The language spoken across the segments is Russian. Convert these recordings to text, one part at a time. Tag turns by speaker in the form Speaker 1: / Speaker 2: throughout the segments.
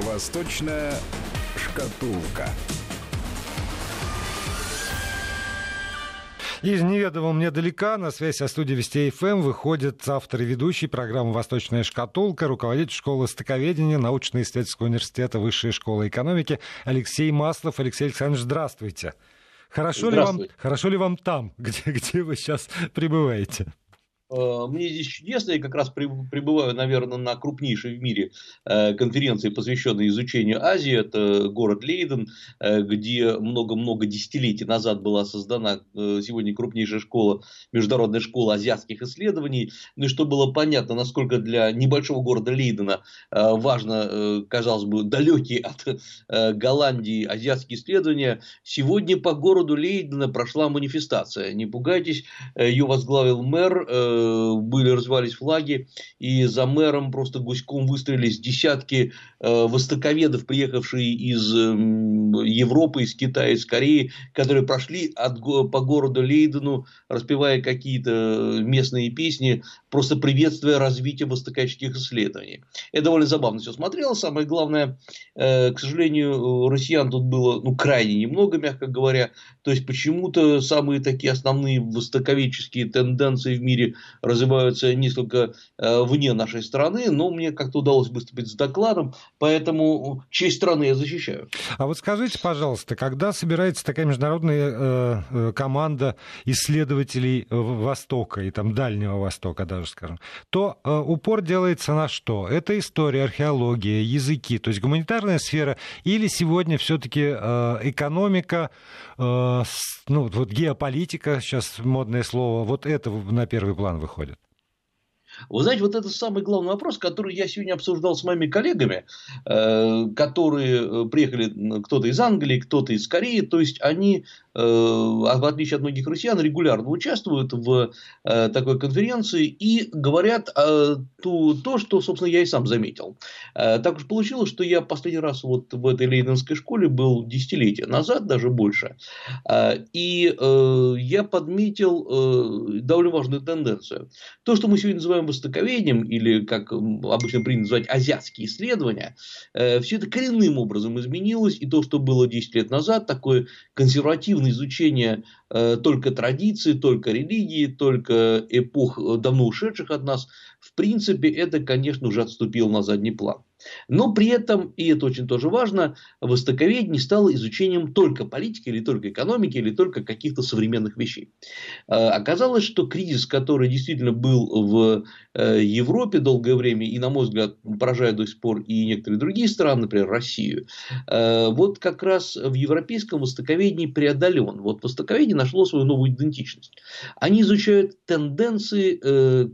Speaker 1: Восточная шкатулка.
Speaker 2: Из неведомого мне далека на связь со студией Вести ФМ выходит автор и ведущий программы «Восточная шкатулка», руководитель школы стыковедения научно-исследовательского университета Высшей школы экономики Алексей Маслов. Алексей Александрович, здравствуйте. Хорошо ли вам, хорошо ли вам там, где, где вы сейчас пребываете?
Speaker 3: Э, мне здесь чудесно, я как раз пребываю, наверное, на крупнейшей в мире э, конференции, посвященной изучению Азии. Это город Лейден, э, где много-много десятилетий назад была создана сегодня крупнейшая школа, международная школа азиатских исследований. Ну и что было понятно, насколько для небольшого города Лейдена важно, казалось бы, далекие от Голландии азиатские исследования. Сегодня по городу Лейдена прошла манифестация. Не пугайтесь, ее возглавил мэр были, развивались флаги, и за мэром просто гуськом выстроились десятки э, востоковедов, приехавшие из Европы, из Китая, из Кореи, которые прошли от, по городу Лейдену, распевая какие-то местные песни, просто приветствуя развитие востоковедческих исследований. Это довольно забавно все смотрело. Самое главное, э, к сожалению, россиян тут было ну, крайне немного, мягко говоря. То есть, почему-то самые такие основные востоковедческие тенденции в мире развиваются несколько э, вне нашей страны, но мне как-то удалось выступить с докладом, поэтому честь страны я защищаю.
Speaker 2: А вот скажите, пожалуйста, когда собирается такая международная э, э команда исследователей Востока и там Дальнего Востока даже, скажем, то э, упор делается на что? Это история, археология, языки, то есть гуманитарная сфера, или сегодня все-таки э, экономика, э, ну вот геополитика, сейчас модное слово, вот это на первый план выходит?
Speaker 3: Вы знаете, вот это самый главный вопрос, который я сегодня обсуждал с моими коллегами, э, которые э, приехали, кто-то из Англии, кто-то из Кореи, то есть они Э, в отличие от многих россиян, регулярно участвуют в такой конференции и говорят то, то, что, собственно, я и сам заметил. Так уж получилось, что я последний раз вот в этой Лейденской школе был десятилетия назад, даже больше. И я подметил довольно важную тенденцию. То, что мы сегодня называем востоковедением, или, как обычно принято называть, азиатские исследования, все это коренным образом изменилось. И то, что было 10 лет назад, такое консервативное изучение э, только традиций, только религии, только эпох э, давно ушедших от нас, в принципе, это, конечно, уже отступило на задний план. Но при этом, и это очень тоже важно, востоковедение стало изучением только политики, или только экономики, или только каких-то современных вещей. Э, оказалось, что кризис, который действительно был в э, Европе долгое время, и, на мой взгляд, поражает до сих пор и некоторые другие страны, например, Россию, э, вот как раз в европейском востоковедении преодолен. Вот востоковедение нашло свою новую идентичность. Они изучают тенденции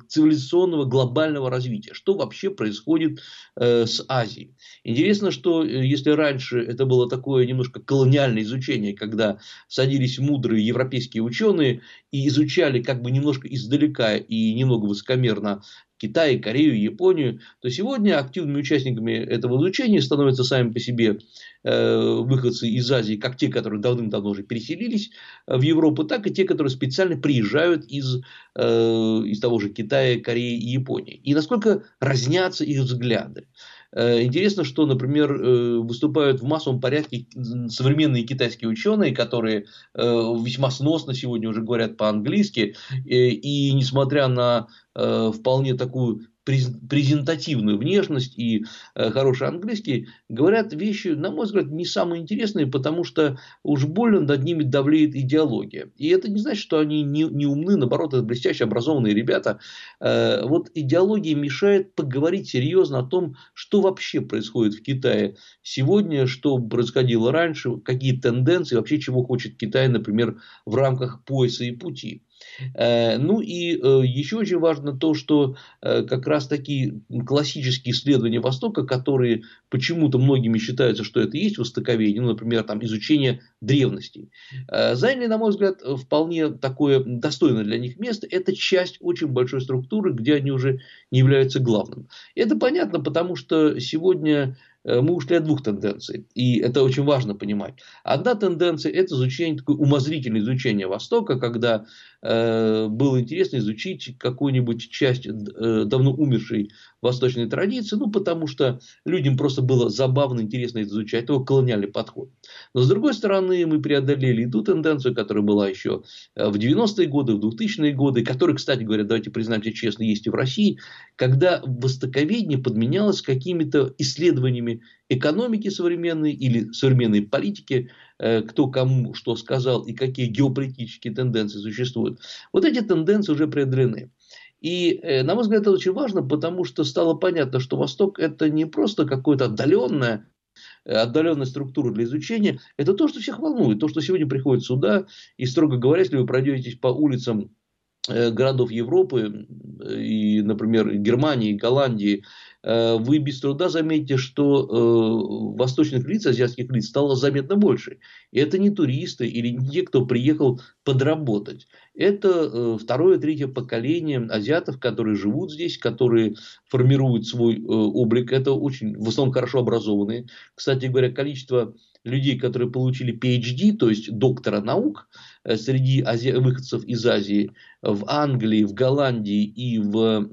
Speaker 3: цивилизационного глобального развития, что вообще происходит с Азии. Интересно, что э, если раньше это было такое немножко колониальное изучение, когда садились мудрые европейские ученые и изучали как бы немножко издалека и немного высокомерно Китай, Корею, Японию, то сегодня активными участниками этого изучения становятся сами по себе э, выходцы из Азии, как те, которые давным-давно уже переселились э, в Европу, так и те, которые специально приезжают из, э, из того же Китая, Кореи и Японии. И насколько разнятся их взгляды. Э, интересно, что, например, э, выступают в массовом порядке современные китайские ученые, которые э, весьма сносно сегодня уже говорят по-английски, и несмотря на вполне такую презентативную внешность и э, хороший английский, говорят вещи, на мой взгляд, не самые интересные, потому что уж больно над ними давлеет идеология. И это не значит, что они не, не умны, наоборот, это блестяще образованные ребята. Э, вот идеология мешает поговорить серьезно о том, что вообще происходит в Китае сегодня, что происходило раньше, какие тенденции, вообще чего хочет Китай, например, в рамках пояса и пути. Э, ну и э, еще очень важно то, что э, как раз такие классические исследования Востока, которые почему-то многими считаются, что это есть востоковедение, ну, например, там, изучение древностей, заняли, на мой взгляд, вполне такое достойное для них место. Это часть очень большой структуры, где они уже не являются главным. Это понятно, потому что сегодня мы ушли от двух тенденций. И это очень важно понимать. Одна тенденция – это изучение, такое умозрительное изучение Востока, когда было интересно изучить какую-нибудь часть э, давно умершей восточной традиции, ну, потому что людям просто было забавно, интересно изучать, это колониальный подход. Но, с другой стороны, мы преодолели и ту тенденцию, которая была еще э, в 90-е годы, в 2000-е годы, которая, кстати говоря, давайте признаемся честно, есть и в России, когда востоковедение подменялось какими-то исследованиями экономики современной или современной политики, э, кто кому что сказал и какие геополитические тенденции существуют. Вот эти тенденции уже преодолены. И, э, на мой взгляд, это очень важно, потому что стало понятно, что Восток это не просто какое-то отдаленное э, отдаленная структура для изучения, это то, что всех волнует. То, что сегодня приходит сюда, и, строго говоря, если вы пройдетесь по улицам городов Европы, э, и, например, Германии, Голландии, э, вы без труда заметите, что восточных лиц, азиатских лиц стало заметно больше. И это не туристы или не те, кто приехал подработать. Это второе, третье поколение азиатов, которые живут здесь, которые формируют свой облик. Это очень, в основном, хорошо образованные. Кстати говоря, количество людей, которые получили PhD, то есть доктора наук, Э, среди ази... выходцев из Азии в Англии, в Голландии и в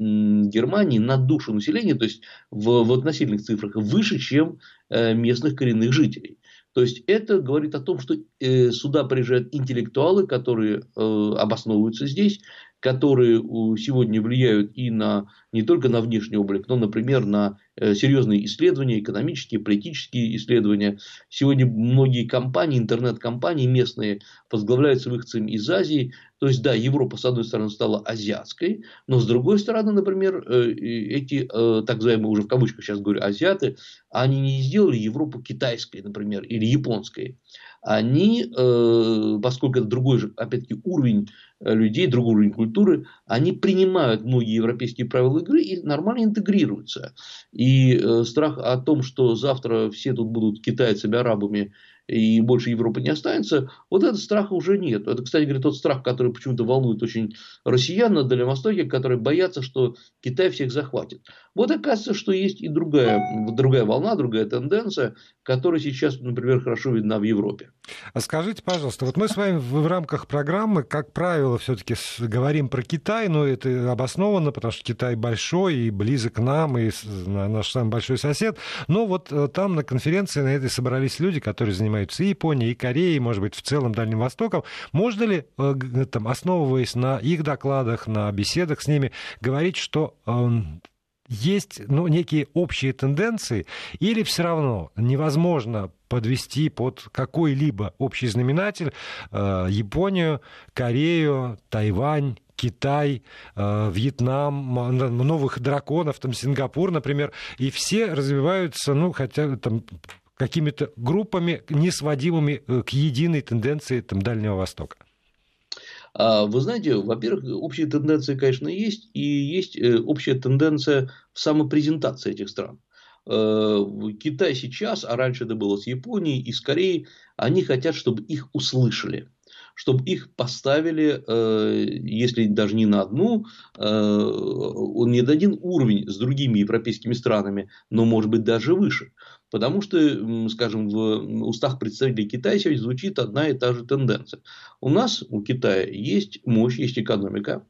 Speaker 3: Германии на душу населения, то есть в, в относительных цифрах, выше, чем э, местных коренных жителей. То есть это говорит о том, что э, сюда приезжают интеллектуалы, которые обосновываются здесь, которые сегодня влияют и на, не только на внешний облик, но, например, на э, серьезные исследования, экономические, политические исследования. Сегодня многие компании, интернет-компании местные возглавляются выходцами из Азии. То есть, да, Европа, с одной стороны, стала азиатской, но с другой стороны, например, э, эти, э, так называемые, уже в кавычках сейчас говорю, азиаты, они не сделали Европу китайской, например, или японской они, поскольку это другой же, опять-таки, уровень людей, другой уровень культуры, они принимают многие европейские правила игры и нормально интегрируются. И э, страх о том, что завтра все тут будут китайцами, арабами и больше Европы не останется, вот этого страха уже нет. Это, кстати говоря, тот страх, который почему-то волнует очень россиян на Дальнем Востоке, которые боятся, что Китай всех захватит. Вот оказывается, что есть и другая, другая волна, другая тенденция, которая сейчас, например, хорошо видна в Европе.
Speaker 2: А скажите, пожалуйста, вот мы с вами в, рамках программы, как правило, все-таки говорим про Китай, но это обоснованно, потому что Китай большой и близок к нам, и наш самый большой сосед. Но вот э, там на конференции на этой собрались люди, которые занимаются занимаются и Японией, и Кореей, может быть, в целом Дальним Востоком. Можно ли, э, там, основываясь на их докладах, на беседах с ними, говорить, что эм, есть ну, некие общие тенденции, или все равно невозможно подвести под какой-либо общий знаменатель э, Японию, Корею, Тайвань, Китай, э, Вьетнам, новых драконов, там Сингапур, например, и все развиваются, ну, хотя там какими-то группами, не сводимыми э, к единой тенденции там, Дальнего Востока?
Speaker 3: А, вы знаете, во-первых, общие тенденции, конечно, есть, и есть э, общая тенденция в самопрезентации этих стран. Э, Китай сейчас, а раньше это было с Японией и с Кореей, они хотят, чтобы их услышали чтобы их поставили, если даже не на одну, не на один уровень с другими европейскими странами, но может быть даже выше. Потому что, скажем, в устах представителей Китая сегодня звучит одна и та же тенденция. У нас, у Китая, есть мощь, есть экономика.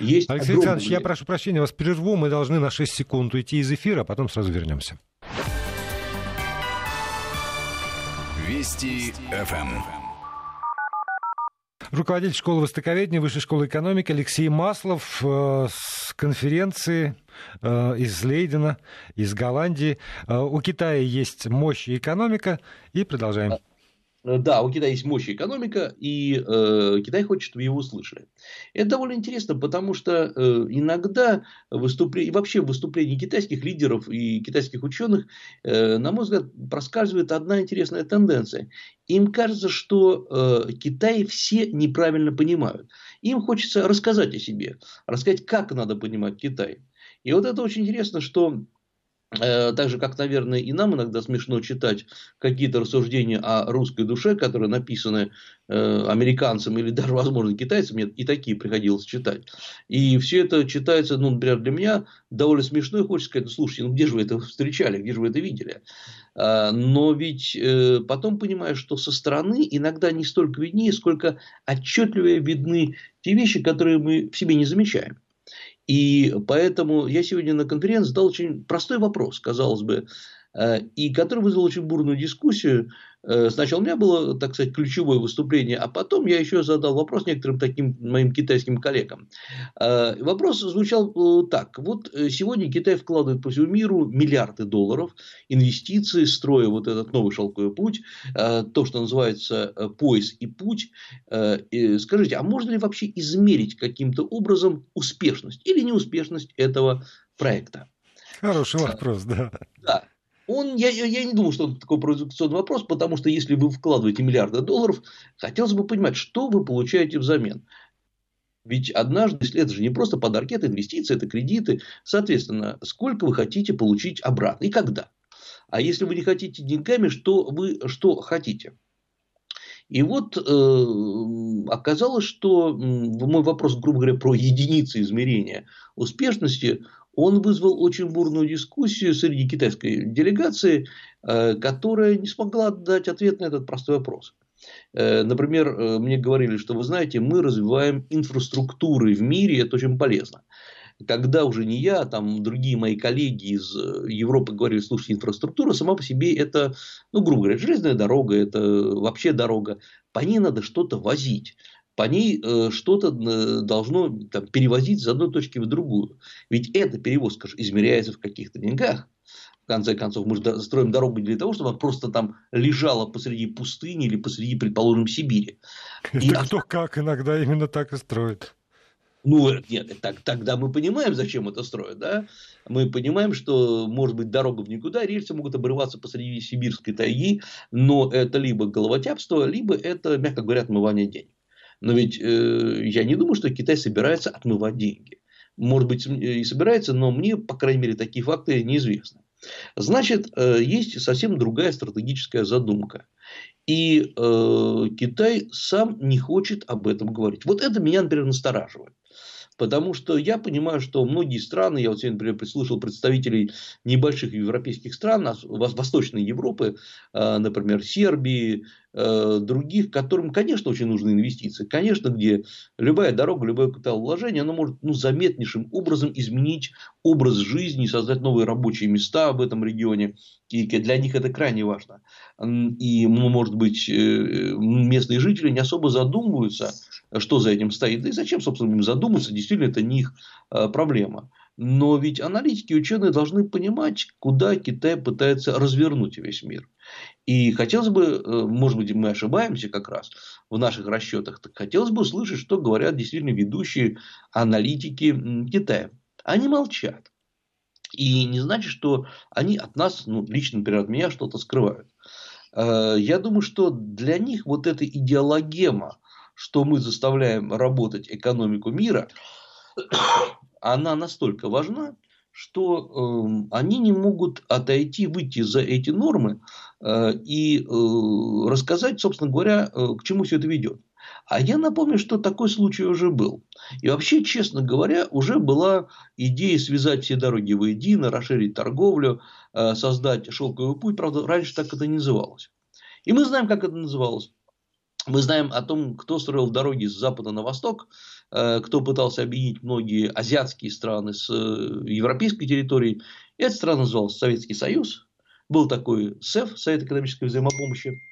Speaker 3: Есть
Speaker 2: Алексей Александрович, я прошу прощения, вас прерву. Мы должны на 6 секунд уйти из эфира, а потом сразу вернемся.
Speaker 1: Вести ФМ.
Speaker 2: Руководитель школы востоковедения Высшей школы экономики Алексей Маслов э, с конференции э, из Лейдена, из Голландии. Э, у Китая есть мощь и экономика. И продолжаем.
Speaker 3: Э, да, у Китая есть мощь экономика, и э, Китай хочет, чтобы его услышали. Это довольно интересно, потому что э, иногда выступление, вообще выступления китайских лидеров и китайских ученых, э, на мой взгляд, проскальзывает одна интересная тенденция. Им кажется, что э, Китай все неправильно понимают. Им хочется рассказать о себе, рассказать, как надо понимать Китай. И вот это очень интересно, что так же, как, наверное, и нам иногда смешно читать какие-то рассуждения о русской душе, которые написаны э, американцам или даже, возможно, китайцам, мне и такие приходилось читать. И все это читается, ну, например, для меня довольно смешно, и хочется сказать, ну, слушайте, ну, где же вы это встречали, где же вы это видели? А, но ведь э, потом понимаешь, что со стороны иногда не столько виднее, сколько отчетливее видны те вещи, которые мы в себе не замечаем. И поэтому я сегодня на конференции задал очень простой вопрос, казалось бы, э, и который вызвал очень бурную дискуссию сначала у меня было, так сказать, ключевое выступление, а потом я еще задал вопрос некоторым таким моим китайским коллегам. Э, вопрос звучал э, так. Вот сегодня Китай вкладывает по всему миру миллиарды долларов инвестиции, строя вот этот новый шелковый путь, то, что называется пояс и путь. Скажите, а можно ли вообще измерить каким-то образом успешность или неуспешность этого проекта?
Speaker 2: Хороший вопрос, да.
Speaker 3: Да. Он, я, я не думаю, что это такой провокационный вопрос, потому что если вы вкладываете миллиарды долларов, хотелось бы понимать, что вы получаете взамен. Ведь однажды, если это же не просто подарки, это инвестиции, это кредиты. Соответственно, сколько вы хотите получить обратно и когда. А если вы не хотите деньгами, что вы что хотите? И вот э, оказалось, что мой вопрос, грубо говоря, про единицы измерения успешности, он вызвал очень бурную дискуссию среди китайской делегации, э, которая не смогла дать ответ на этот простой вопрос. Э, например, э, мне говорили, что вы знаете, мы развиваем инфраструктуры в мире, это очень полезно. Когда уже не я, а там другие мои коллеги из Европы говорили, слушайте, инфраструктура сама по себе это, ну, грубо говоря, железная дорога, это вообще дорога, по ней надо что-то возить по ней э, что-то э, должно там, перевозить с одной точки в другую. Ведь эта перевозка же измеряется в каких-то деньгах. В конце концов, мы же строим дорогу не для того, чтобы она просто там лежала посреди пустыни или посреди, предположим, Сибири.
Speaker 2: И кто как иногда именно так и строит.
Speaker 3: Ну, нет, так, тогда мы понимаем, зачем это строят, да? Мы понимаем, что, может быть, дорога в никуда, рельсы могут обрываться посреди сибирской тайги, но это либо головотяпство, либо это, мягко говоря, отмывание денег. Но ведь э, я не думаю, что Китай собирается отмывать деньги. Может быть, и собирается, но мне, по крайней мере, такие факты неизвестны. Значит, э, есть совсем другая стратегическая задумка. И э, Китай сам не хочет об этом говорить. Вот это меня, например, настораживает. Потому что я понимаю, что многие страны, я вот сегодня, например, слышал представителей небольших европейских стран, Восточной Европы, э, например, Сербии, других, которым, конечно, очень нужны инвестиции. Конечно, где любая дорога, любое капиталовложение, оно может ну, заметнейшим образом изменить образ жизни, создать новые рабочие места в этом регионе. И для них это крайне важно. И, может быть, э, местные жители не особо задумываются, что за этим стоит. Да и зачем, собственно, им задуматься, действительно, это не их э, проблема. Но ведь аналитики и ученые должны понимать, куда Китай пытается развернуть весь мир. И хотелось бы, э, может быть, мы ошибаемся как раз в наших расчетах, так хотелось бы услышать, что говорят действительно ведущие аналитики Китая. Они молчат. И не значит, что они от нас, ну, лично, например, от меня что-то скрывают. Э, я думаю, что для них вот эта идеологема, что мы заставляем работать экономику мира, она настолько важна, что э, они не могут отойти, выйти за эти нормы э, и э, рассказать, собственно говоря, э, к чему все это ведет. А я напомню, что такой случай уже был. И вообще, честно говоря, уже была идея связать все дороги воедино, расширить торговлю, создать шелковый путь. Правда, раньше так это не называлось. И мы знаем, как это называлось. Мы знаем о том, кто строил дороги с запада на восток, кто пытался объединить многие азиатские страны с э, европейской территорией. Эта страна называлась Советский Союз. Был такой СЭФ, Совет экономической взаимопомощи.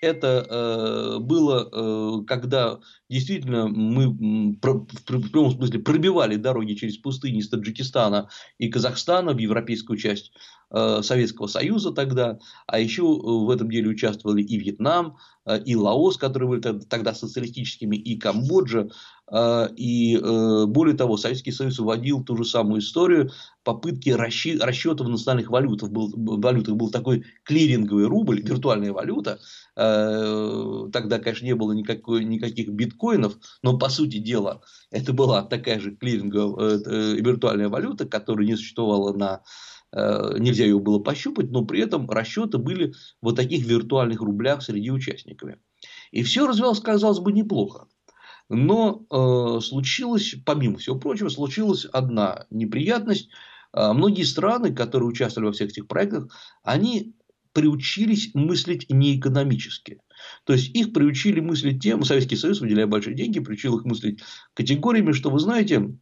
Speaker 3: Это э, было, э, когда действительно мы про, в прямом смысле пробивали дороги через пустыни из Таджикистана и Казахстана в европейскую часть э, Советского Союза тогда. А еще в этом деле участвовали и Вьетнам, э, и Лаос, которые были тогда социалистическими, и Камбоджа. Э, и э, более того, Советский Союз вводил ту же самую историю попытки расчетов национальных валютах. Был, валютах был такой клиринговый рубль, виртуальная валюта. Тогда, конечно, не было никакой, никаких биткоинов, но по сути дела это была такая же клиринговая виртуальная валюта, которая не существовала на нельзя ее было пощупать, но при этом расчеты были в таких виртуальных рублях среди участников. И все развивалось, казалось бы, неплохо. Но э, случилось, помимо всего прочего, случилась одна неприятность. Э, многие страны, которые участвовали во всех этих проектах, они приучились мыслить не экономически. То есть их приучили мыслить тем, Советский Союз, выделяя большие деньги, приучил их мыслить категориями, что вы знаете,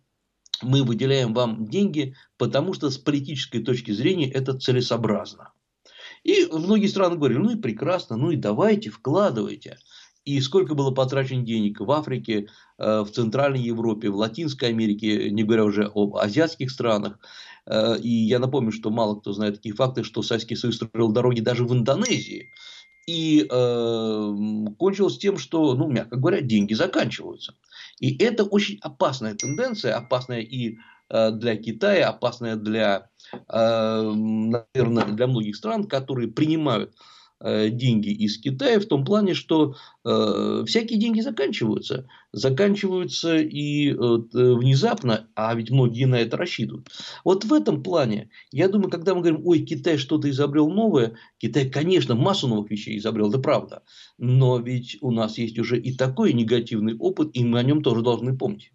Speaker 3: мы выделяем вам деньги, потому что с политической точки зрения это целесообразно. И многие страны говорили, ну и прекрасно, ну и давайте, вкладывайте. И сколько было потрачено денег в Африке, э, в Центральной Европе, в Латинской Америке, не говоря уже об азиатских странах. Э, и я напомню, что мало кто знает такие факты, что Советский Союз строил дороги даже в Индонезии. И э, кончилось тем, что, ну, мягко говоря, деньги заканчиваются. И это очень опасная тенденция, опасная и э, для Китая, опасная для, э, наверное, для многих стран, которые принимают деньги из Китая в том плане, что э, всякие деньги заканчиваются. Заканчиваются и э, внезапно, а ведь многие на это рассчитывают. Вот в этом плане, я думаю, когда мы говорим, ой, Китай что-то изобрел новое, Китай, конечно, массу новых вещей изобрел, это правда. Но ведь у нас есть уже и такой негативный опыт, и мы о нем тоже должны помнить.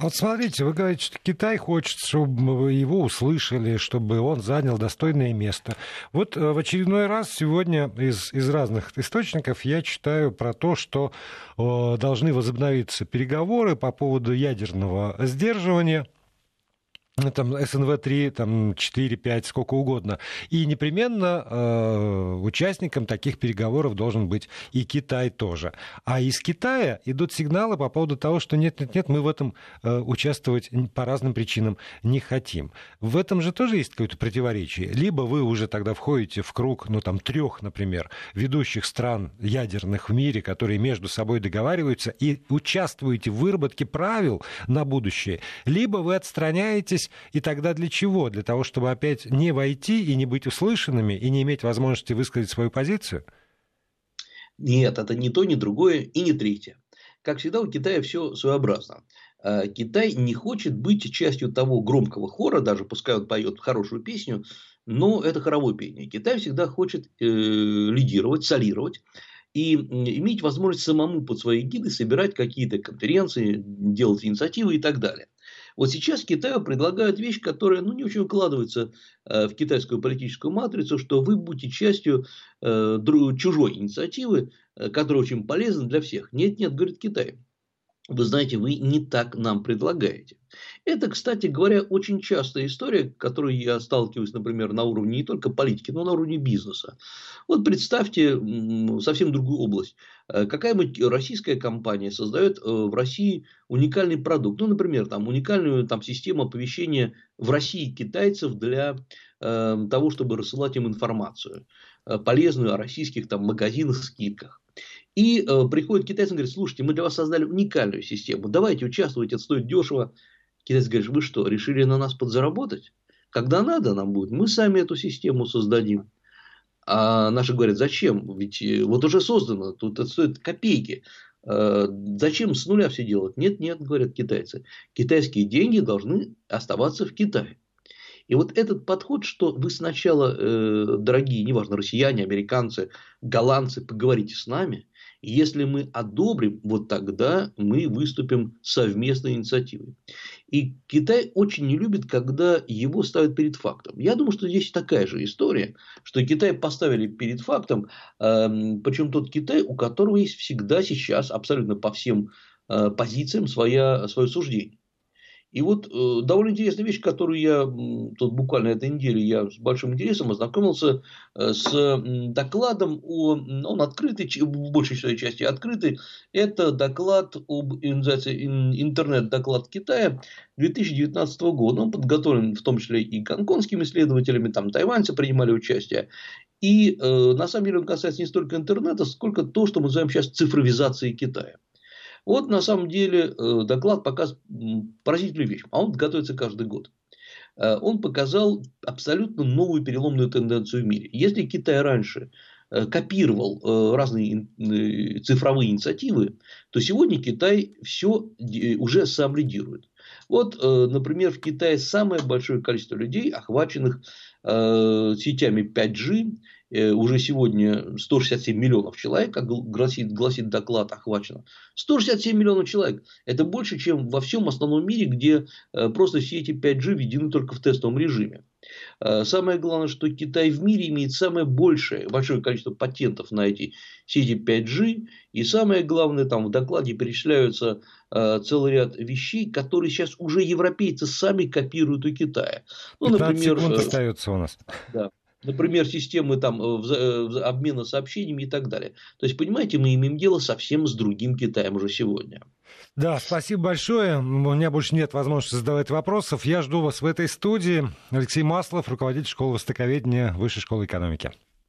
Speaker 2: Вот смотрите, вы говорите, что Китай хочет, чтобы его услышали, чтобы он занял достойное место. Вот э, в очередной раз сегодня из, из разных источников я читаю про то, что э, должны возобновиться переговоры по поводу ядерного сдерживания – там СНВ-3, там 4, 5, сколько угодно. И непременно э, участником таких переговоров должен быть и Китай тоже. А из Китая идут сигналы по поводу того, что нет-нет-нет, мы в этом э, участвовать по разным причинам не хотим. В этом же тоже есть какое-то противоречие. Либо вы уже тогда входите в круг, ну там трех, например, ведущих стран ядерных в мире, которые между собой договариваются и участвуете в выработке правил на будущее, либо вы отстраняетесь и тогда для чего? Для того, чтобы опять не войти и не быть услышанными, и не иметь возможности высказать свою позицию?
Speaker 3: Нет, это не то, не другое и не третье. Как всегда, у Китая все своеобразно. А, Китай не хочет быть частью того громкого хора, даже пускай он поет хорошую песню, но это хоровое пение. Китай всегда хочет э, лидировать, солировать и иметь возможность самому под свои гиды собирать какие-то конференции, делать инициативы и так далее. Вот сейчас Китаю предлагают вещь, которая ну, не очень укладывается э, в китайскую политическую матрицу, что вы будете частью э, чужой инициативы, э, которая очень полезна для всех. Нет, нет, говорит Китай. Вы знаете, вы не так нам предлагаете. Это, кстати говоря, очень частая история, которую я сталкиваюсь, например, на уровне не только политики, но на уровне бизнеса. Вот представьте совсем другую область. Э, какая-нибудь российская компания создает э, в России уникальный продукт. Ну, например, там, уникальную там, систему оповещения в России китайцев для э, того, чтобы рассылать им информацию э, полезную о российских там, магазинах, скидках. И э, приходит китайцы и говорит, слушайте, мы для вас создали уникальную систему, давайте участвуйте, это стоит дешево. Китайцы говорят, вы что, решили на нас подзаработать? Когда надо нам будет, мы сами эту систему создадим. А наши говорят, зачем? Ведь э, вот уже создано, тут это стоит копейки. Э, зачем с нуля все делать? Нет, нет, говорят китайцы. Китайские деньги должны оставаться в Китае. И вот этот подход, что вы сначала, э, дорогие, неважно, россияне, американцы, голландцы, поговорите с нами, если мы одобрим, вот тогда мы выступим совместной инициативой. И Китай очень не любит, когда его ставят перед фактом. Я думаю, что здесь такая же история, что Китай поставили перед фактом, э, причем тот Китай, у которого есть всегда сейчас абсолютно по всем э, позициям своя, свое суждение. И вот э, довольно интересная вещь, которую я тут буквально этой неделе я с большим интересом ознакомился э, с докладом о, он открытый, в большей части открытый, это доклад об интернет-доклад Китая 2019 года. Он подготовлен в том числе и гонконгскими исследователями, там тайваньцы принимали участие. И э, на самом деле он касается не столько интернета, сколько то, что мы называем сейчас цифровизацией Китая. Вот на самом деле э, доклад показывает поразительную вещь, а он готовится каждый год. Э, он показал абсолютно новую переломную тенденцию в мире. Если Китай раньше э, копировал разные цифровые инициативы, то сегодня Китай все уже сам лидирует. Вот, например, в Китае самое большое количество людей, охваченных сетями 5G, э, уже сегодня 167 миллионов человек, как гласит, гласит доклад, охвачено. 167 миллионов человек. Это больше, чем во всем основном мире, где просто сети 5G введены только в тестовом режиме. Э, самое главное, что Китай в мире имеет самое большее, большое количество патентов на эти сети 5G. И самое главное, там в докладе перечисляются э, целый ряд вещей, которые сейчас уже европейцы сами копируют у Китая.
Speaker 2: Ну, например, секунд э, остается у нас.
Speaker 3: Да. Например, системы там, обмена сообщениями и так далее. То есть, понимаете, мы имеем дело совсем с другим Китаем уже сегодня.
Speaker 2: Да, спасибо большое. У меня больше нет возможности задавать вопросов. Я жду вас в этой студии. Алексей Маслов, руководитель школы востоковедения Высшей школы экономики.